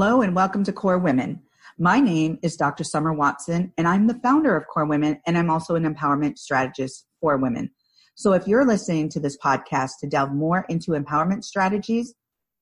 Hello and welcome to KORE Women. My name is Dr. Summer Watson, and I'm the founder of KORE Women, and I'm also an empowerment strategist for women. So if you're listening to this podcast to delve more into empowerment strategies,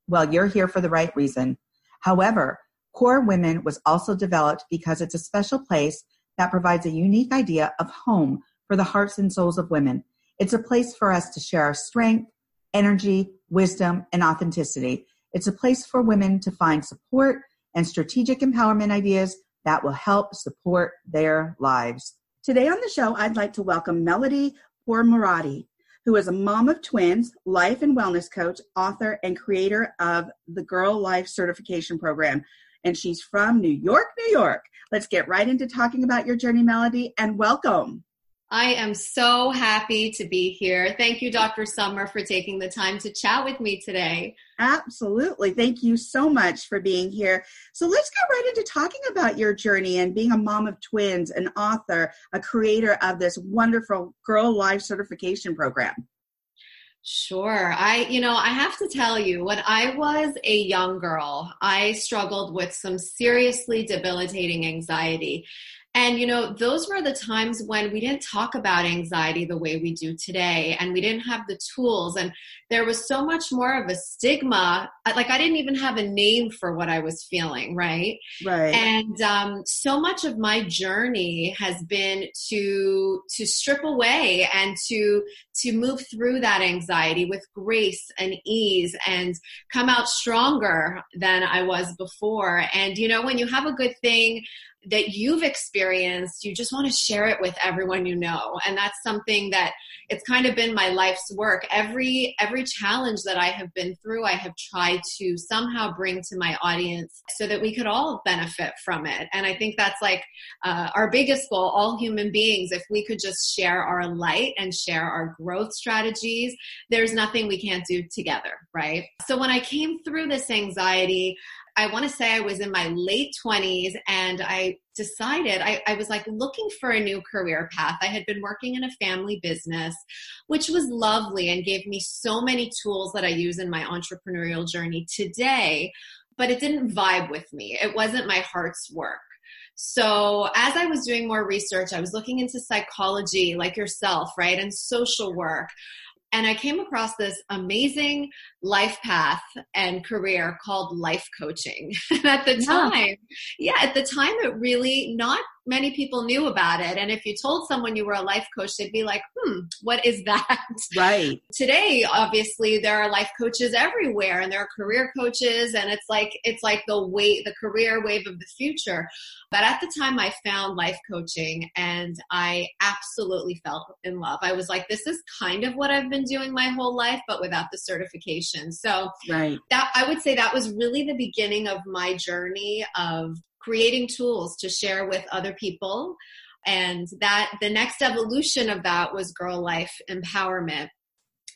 well, you're here for the right reason. However, KORE Women was also developed because it's a special place that provides a unique idea of home for the hearts and souls of women. It's a place for us to share our strength, energy, wisdom, and authenticity. It's a place for women to find support and strategic empowerment ideas that will help support their lives. Today on the show, I'd like to welcome Melody Pourmoradi, who is a mom of twins, life and wellness coach, author, and creator of the Girl Life Certification Program. And she's from New York, New York. Let's get right into talking about your journey, Melody, and welcome. I am so happy to be here. Thank you, Dr. Summer, for taking the time to chat with me today. Absolutely. Thank you so much for being here. So let's get right into talking about your journey and being a mom of twins, an author, a creator of this wonderful Girl Life certification program. Sure. I, you know, I have to tell you, when I was a young girl, I struggled with some seriously debilitating anxiety. And, you know, those were the times when we didn't talk about anxiety the way we do today, and we didn't have the tools, and there was so much more of a stigma. Like, I didn't even have a name for what I was feeling, right? Right. And um, so much of my journey has been to to strip away and to to move through that anxiety with grace and ease and come out stronger than I was before. And you know, when you have a good thing that you've experienced, you just want to share it with everyone you know. And that's something that it's kind of been my life's work. Every every challenge that I have been through, I have tried to somehow bring to my audience so that we could all benefit from it. And I think that's like uh, our biggest goal, all human beings. If we could just share our light and share our growth strategies, there's nothing we can't do together, right? So when I came through this anxiety, I want to say I was in my late 20s and I decided I, I, was like looking for a new career path. I had been working in a family business, which was lovely and gave me so many tools that I use in my entrepreneurial journey today, but it didn't vibe with me. It wasn't my heart's work. So, as I was doing more research, I was looking into psychology, like yourself, right, and social work and I came across this amazing life path and career called life coaching. and at the time, yeah. yeah, at the time, it really not many people knew about it. And if you told someone you were a life coach, they'd be like, hmm, what is that? Right. Today, obviously, there are life coaches everywhere and there are career coaches and it's like it's like the wave, the career wave of the future. But at the time I found life coaching and I absolutely fell in love. I was like, this is kind of what I've been doing my whole life, but without the certification. So right. that I would say that was really the beginning of my journey of creating tools to share with other people and that the next evolution of that was girl life empowerment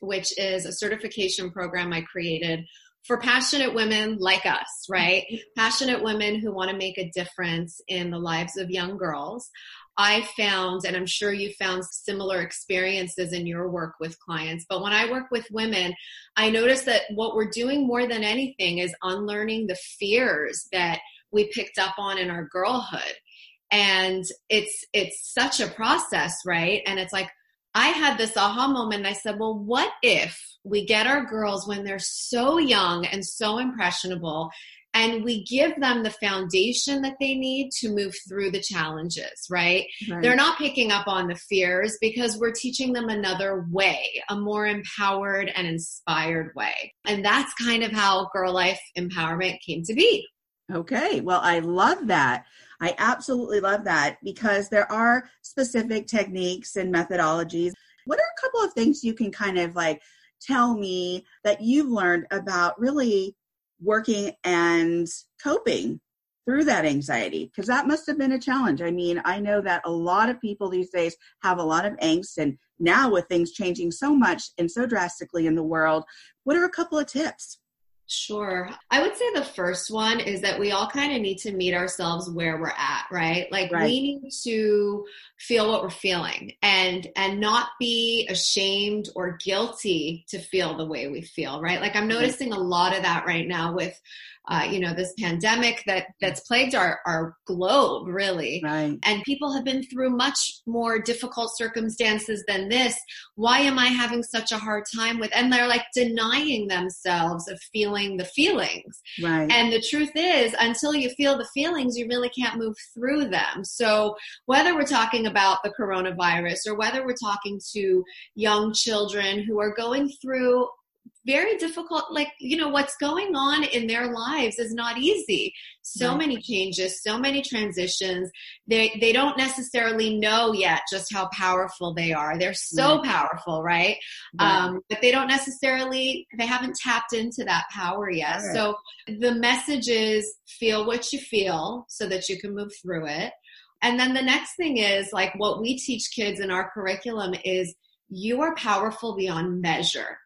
which is a certification program i created for passionate women like us right mm-hmm. passionate women who want to make a difference in the lives of young girls I found, and I'm sure you found similar experiences in your work with clients, but when I work with women, I notice that what we're doing more than anything is unlearning the fears that we picked up on in our girlhood. And it's it's such a process right? And it's like i had this aha moment. I said well what if we get our girls when they're so young and so impressionable and we give them the foundation that they need to move through the challenges, right? right? They're not picking up on the fears because we're teaching them another way, a more empowered and inspired way. And that's kind of how Girl Life Empowerment came to be. Okay, well, I love that. I absolutely love that because there are specific techniques and methodologies. What are a couple of things you can kind of like tell me that you've learned about really working and coping through that anxiety? Because that must have been a challenge. I mean, I know that a lot of people these days have a lot of angst, and now with things changing so much and so drastically in the world, what are a couple of tips? Sure. I would say the first one is that we all kind of need to meet ourselves where we're at, right? Like right. we need to feel what we're feeling and and not be ashamed or guilty to feel the way we feel, right? Like I'm noticing a lot of that right now with uh, you know this pandemic that that's plagued our our globe really. Right. And people have been through much more difficult circumstances than this. Why am i having such a hard time with and they're like denying themselves of feeling the feelings. Right. And the truth is until you feel the feelings you really can't move through them. So whether we're talking about the coronavirus or whether we're talking to young children who are going through very difficult like you know what's going on in their lives is not easy. So right. many changes so many transitions. They they don't necessarily know yet just how powerful they are. They're so right. powerful right? right, um but they don't necessarily they haven't tapped into that power yet. So the message is feel what you feel so that you can move through it. And then the next thing is like what we teach kids in our curriculum is you are powerful beyond measure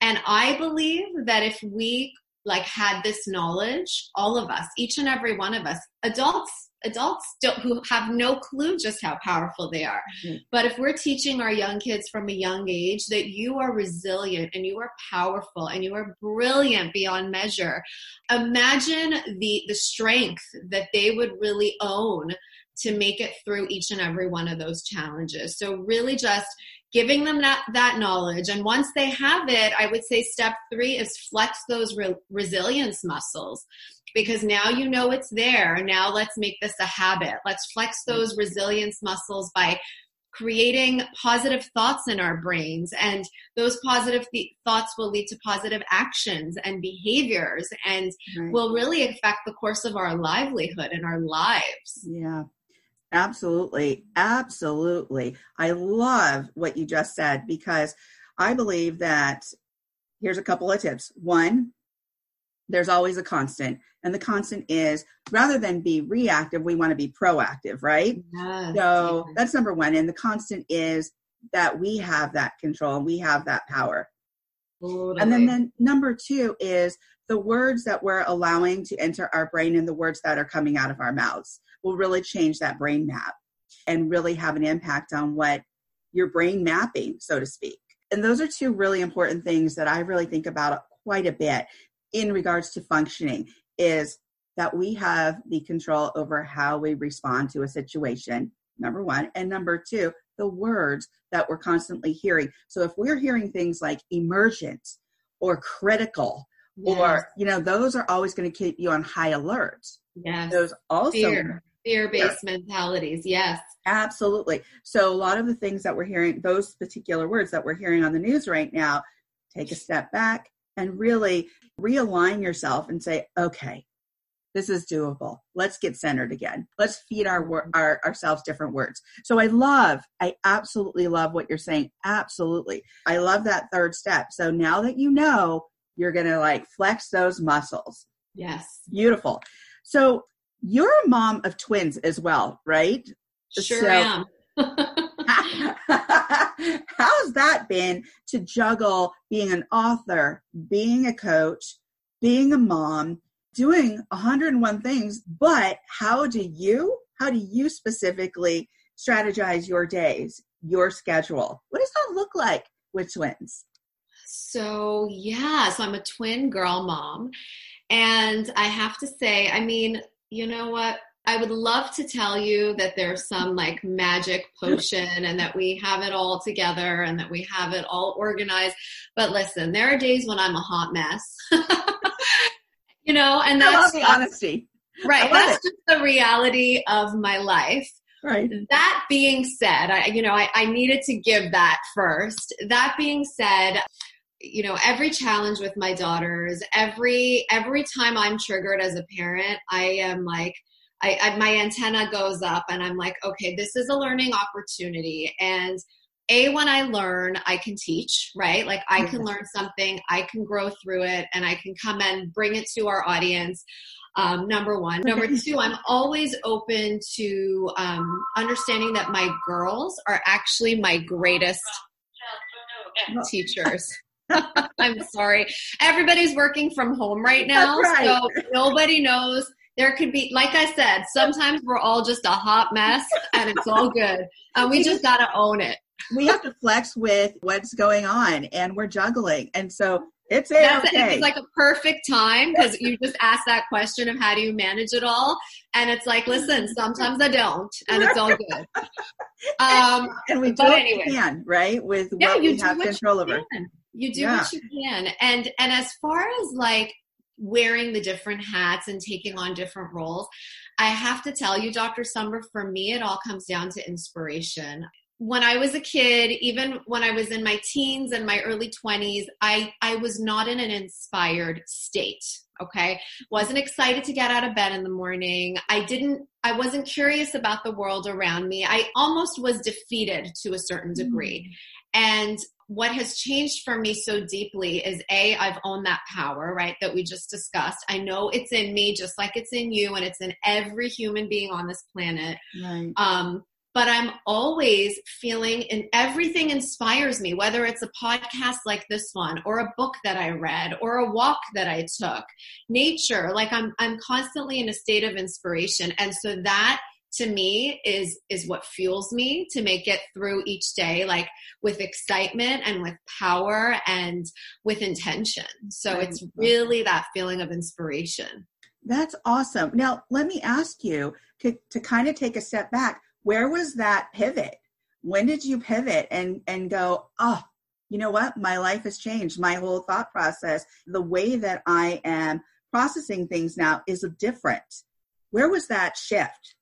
and I believe that if we like had this knowledge, all of us, each and every one of us, adults, adults don't, who have no clue just how powerful they are. Mm-hmm. But if we're teaching our young kids from a young age that you are resilient and you are powerful and you are brilliant beyond measure, imagine the the strength that they would really own to make it through each and every one of those challenges. So really just giving them that, that knowledge. And once they have it, I would say step three is flex those re- resilience muscles because now you know it's there. Now let's make this a habit. Let's flex those resilience muscles by creating positive thoughts in our brains and those positive th- thoughts will lead to positive actions and behaviors and right. will really affect the course of our livelihood and our lives yeah Absolutely. Absolutely. I love what you just said because I believe that here's a couple of tips. One, there's always a constant, and the constant is rather than be reactive, we want to be proactive, right? Yes, so that's number one. And the constant is that we have that control and we have that power. Totally. And then, then number two is the words that we're allowing to enter our brain and the words that are coming out of our mouths will really change that brain map and really have an impact on what your brain mapping, so to speak. And those are two really important things that I really think about quite a bit in regards to functioning is that we have the control over how we respond to a situation, number one. And number two, the words that we're constantly hearing. So if we're hearing things like emergent or critical, yes. or, you know, those are always going to keep you on high alert. Yes. Those also Fear fear-based mentalities yes. Absolutely. So a lot of the things that we're hearing those particular words that we're hearing on the news right now take a step back and really realign yourself and say okay this is doable. Let's get centered again. Let's feed our, mm-hmm. our ourselves different words. So i love i absolutely love what you're saying. Absolutely. I love that third step. So now that you know you're gonna like flex those muscles. Yes. Beautiful. So you're a mom of twins as well, right? Sure so, am. how's that been to juggle being an author, being a coach, being a mom, doing 101 things, but how do you, how do you specifically strategize your days, your schedule? What does that look like with twins? So, yeah, so I'm a twin girl mom. And I have to say, I mean, you know what? I would love to tell you that there's some like magic potion and that we have it all together and that we have it all organized. But listen, there are days when I'm a hot mess. you know, and that's the honesty. Right. That's it. just the reality of my life. Right. That being said, I you know, I, I needed to give that first. That being said, you know every challenge with my daughters every every time i'm triggered as a parent i am like I, I, my antenna goes up and i'm like okay this is a learning opportunity. And a when i learn i can teach right? Like i can learn something i can grow through it and i can come and bring it to our audience um, number one. Number two i'm always open to um, understanding that my girls are actually my greatest teachers I'm sorry. Everybody's working from home right now, right. so nobody knows. There could be, like I said, sometimes we're all just a hot mess, and it's all good. And we just gotta own it. we have to flex with what's going on and we're juggling. And so it's That's okay. It's like a perfect time because you just asked that question of how do you manage it all, and it's like, listen, sometimes I don't, and it's all good. Um, and we do what anyway. we can, right? With yeah, what we have control over. You do yeah. what you can, and and as far as like wearing the different hats and taking on different roles, I have to tell you, Dr. Summer, for me, it all comes down to inspiration when I was a kid, even when I was in my teens and my early 20s, I, I was not in an inspired state. Okay. Wasn't excited to get out of bed in the morning. I didn't, I wasn't curious about the world around me. I almost was defeated to a certain degree. Mm. And what has changed for me so deeply is A, I've owned that power, right, that we just discussed. I know it's in me just like it's in you and it's in every human being on this planet. Right. Um, but I'm always feeling and everything inspires me, whether it's a podcast like this one or a book that I read or a walk that I took, nature, like I'm, I'm constantly in a state of inspiration. And so that to me is is what fuels me to make it through each day like with excitement and with power and with intention so it's really that feeling of inspiration that's awesome now let me ask you to, to kind of take a step back where was that pivot? When did you pivot and and go, oh, you know what? My life has changed. My whole thought process, the way that I am processing things now is different. Where was that shift?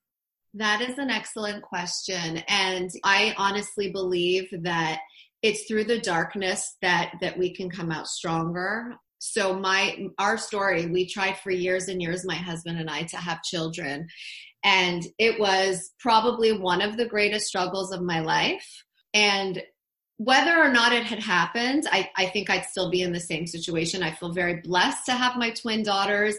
That is an excellent question. And I honestly believe that it's through the darkness that that we can come out stronger. So my our story, we tried for years and years, my husband and I, to have children. And it was probably one of the greatest struggles of my life. And whether or not it had happened, I, I think I'd still be in the same situation. I feel very blessed to have my twin daughters.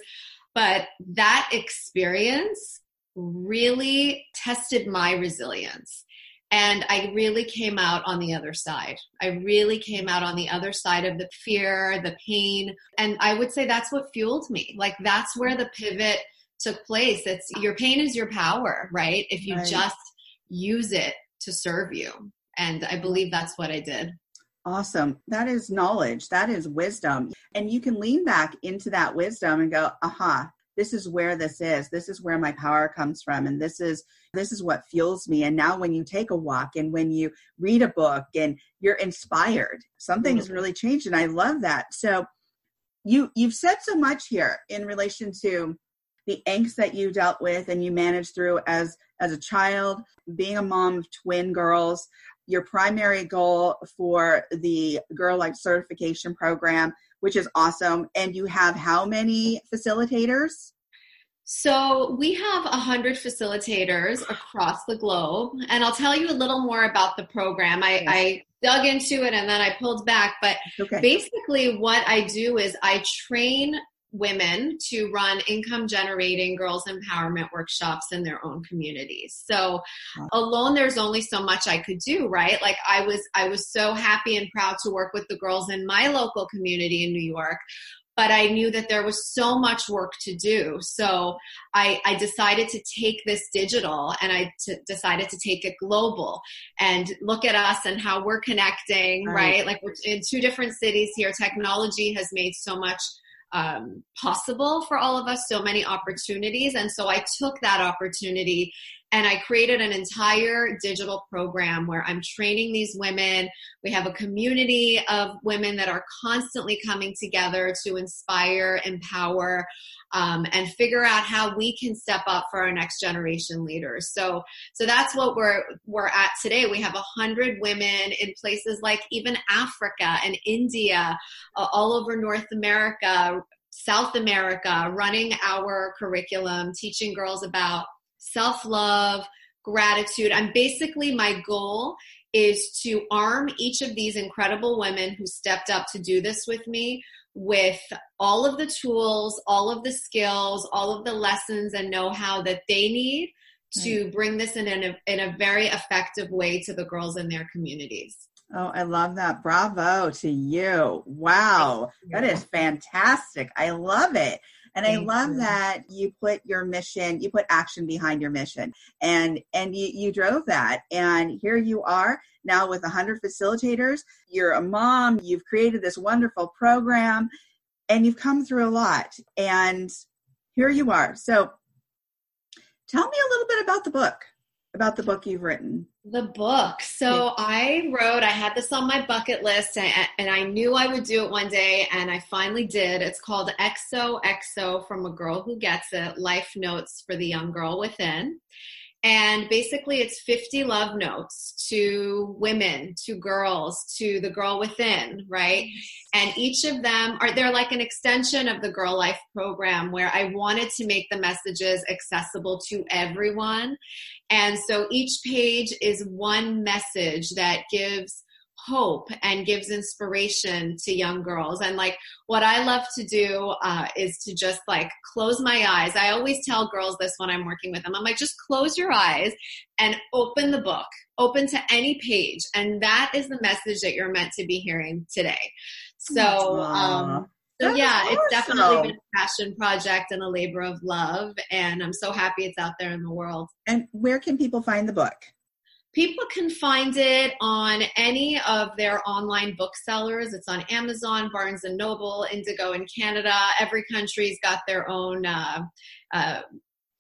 But that experience really tested my resilience. And I really came out on the other side. I really came out on the other side of the fear, the pain. And I would say that's what fueled me. Like, that's where the pivot took place. It's your pain is your power, right? If you right. just use it to serve you. And I believe that's what I did. Awesome. That is knowledge. That is wisdom. And you can lean back into that wisdom and go, aha, this is where this is. This is where my power comes from. And this is this is what fuels me. And now when you take a walk and when you read a book and you're inspired, something mm-hmm. has really changed. And I love that. So you you've said so much here in relation to the angst that you dealt with and you managed through as as a child being a mom of twin girls your primary goal for the girl life certification program which is awesome. And you have how many facilitators? So we have 100 facilitators across the globe. And i'll tell you a little more about the program. I, I dug into it and then i pulled back. But okay. basically what i do is i train women to run income generating girls empowerment workshops in their own communities so alone there's only so much i could do right like i was i was so happy and proud to work with the girls in my local community in new york but I knew that there was so much work to do. So I, I decided to take this digital and I t- decided to take it global and look at us and how we're connecting, right? right? Like we're in two different cities here. Technology has made so much um, possible for all of us, so many opportunities. And so I took that opportunity and I created an entire digital program where I'm training these women. We have a community of women that are constantly coming together to inspire, empower, um, and figure out how we can step up for our next generation leaders. So, so that's what we're we're at today. We have a hundred women in places like even Africa and India, uh, all over North America, South America, running our curriculum, teaching girls about self love, gratitude. I'm basically my goal is to arm each of these incredible women who stepped up to do this with me with all of the tools, all of the skills, all of the lessons and know how that they need to right. bring this in a, in a very effective way to the girls in their communities. Oh, I love that. Bravo to you. Wow. That is fantastic. I love it. And Thank I love you. that you put your mission, you put action behind your mission and, and you, you drove that. And here you are now with a 100 facilitators. You're a mom. You've created this wonderful program and you've come through a lot. And here you are. So tell me a little bit about the book about the book you've written? The book. So yeah. I wrote, I had this on my bucket list and I knew I would do it one day and I finally did. It's called XOXO from a Girl Who Gets It Life Notes for the Young Girl Within. And basically, it's 50 love notes to women, to girls, to the girl within, right? And each of them are, they're like an extension of the Girl Life program where I wanted to make the messages accessible to everyone. And so each page is one message that gives hope and gives inspiration to young girls. And like what I love to do uh, is to just like close my eyes. I always tell girls this when I'm working with them. I'm like, just close your eyes and open the book, open to any page. And that is the message that you're meant to be hearing today. So, um, so yeah, awesome. it's definitely been a passion project and a labor of love. And I'm so happy it's out there in the world. And where can people find the book? People can find it on any of their online booksellers. It's on Amazon, Barnes and Noble, Indigo in Canada. Every country's got their own uh, uh,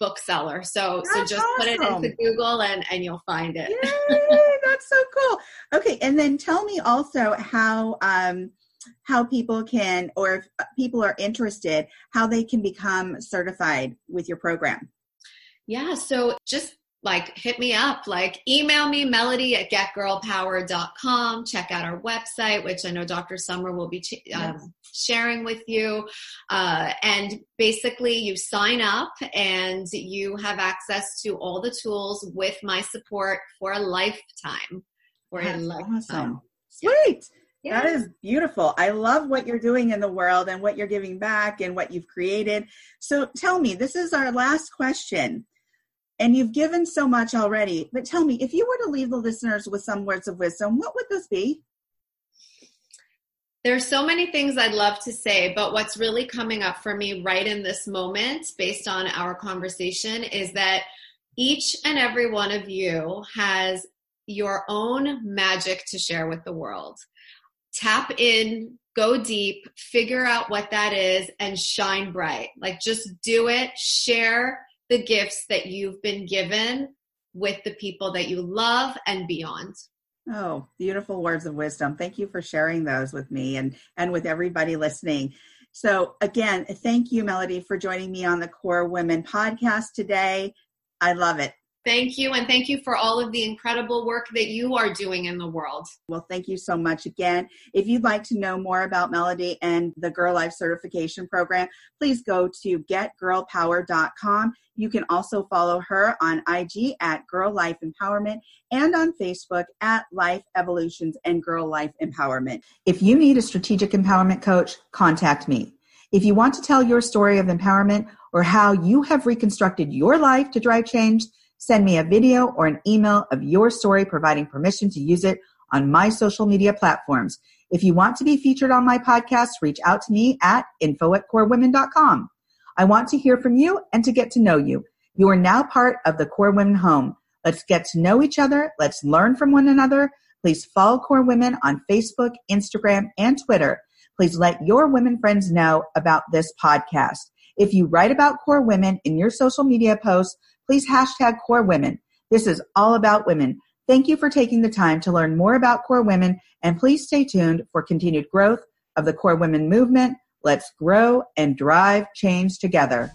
bookseller. So that's so just awesome. put it into Google and and you'll find it. Yay, that's so cool. Okay, and then tell me also how um how people can or if people are interested how they can become certified with your program. Yeah, so just like hit me up. Like email me melody at getgirlpower.com check out our website which i know dr summer will be um, sharing with you. Uh, and basically you sign up and you have access to all the tools with my support for a lifetime. For That's a lifetime. awesome. sweet. Yeah. That is beautiful. I love what you're doing in the world and what you're giving back and what you've created. So tell me, this is our last question and you've given so much already. But tell me, if you were to leave the listeners with some words of wisdom, what would this be? There's so many things I'd love to say, but what's really coming up for me right in this moment, based on our conversation, is that each and every one of you has your own magic to share with the world. Tap in, go deep, figure out what that is, and shine bright. Like just do it, share the gifts that you've been given with the people that you love and beyond. Oh, beautiful words of wisdom. Thank you for sharing those with me and and with everybody listening. So again, thank you Melody for joining me on the KORE Women podcast today. I love it. Thank you. And thank you for all of the incredible work that you are doing in the world. Well, thank you so much again. If you'd like to know more about Melody and the Girl Life Certification Program, please go to getgirlpower.com. You can also follow her on IG at Girl Life Empowerment and on Facebook at Life Evolutions and Girl Life Empowerment. If you need a strategic empowerment coach, contact me. If you want to tell your story of empowerment or how you have reconstructed your life to drive change, Send me a video or an email of your story providing permission to use it on my social media platforms. If you want to be featured on my podcast, reach out to me at info at korewomen.com. I want to hear from you and to get to know you. You are now part of the KORE Women home. Let's get to know each other. Let's learn from one another. Please follow KORE Women on Facebook, Instagram, and Twitter. Please let your women friends know about this podcast. If you write about KORE Women in your social media posts, please hashtag KORE Women. This is all about women. Thank you for taking the time to learn more about KORE Women and please stay tuned for continued growth of the KORE Women movement. Let's grow and drive change together.